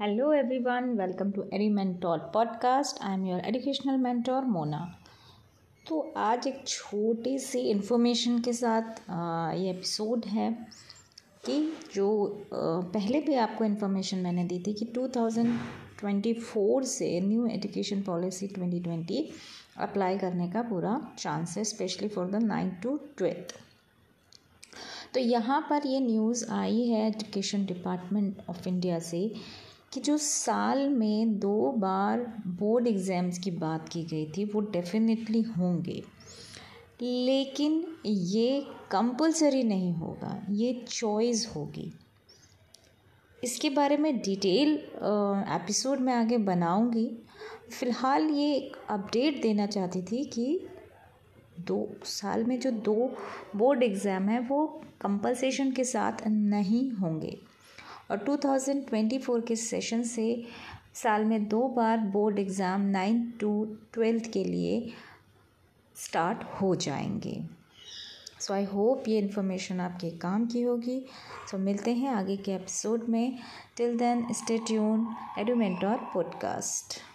Hello everyone, welcome to Edu Mentor podcast. I am your educational mentor Mona. तो आज एक छोटी सी information के साथ ये एपिसोड है कि जो पहले भी आपको इन्फॉर्मेशन मैंने दी थी कि 2024 से न्यू एजुकेशन पॉलिसी 2020 अप्लाई करने का पूरा चांस है specially for the ninth to twelfth तो यहाँ पर ये न्यूज़ आई है एजुकेशन डिपार्टमेंट ऑफ़ इंडिया से कि जो साल में दो बार बोर्ड एग्ज़ाम्स की बात की गई थी, वो डेफिनेटली होंगे। लेकिन ये कंपलसरी नहीं होगा, ये चॉइस होगी। इसके बारे में डिटेल एपिसोड में आगे बनाऊँगी। फ़िलहाल ये एक अपडेट देना चाहती थी कि दो, साल में जो दो बोर्ड एग्ज़ाम है, वो कंपलसेशन के साथ नहीं होंगे। और 2024 के सेशन से साल में दो बार board exam nine to twelfth के लिए स्टार्ट हो जाएँगे। सो आई होप ये इन्फॉर्मेशन आपके काम की होगी। सो so, मिलते हैं आगे के एपिसोड में। Till then stay tune podcast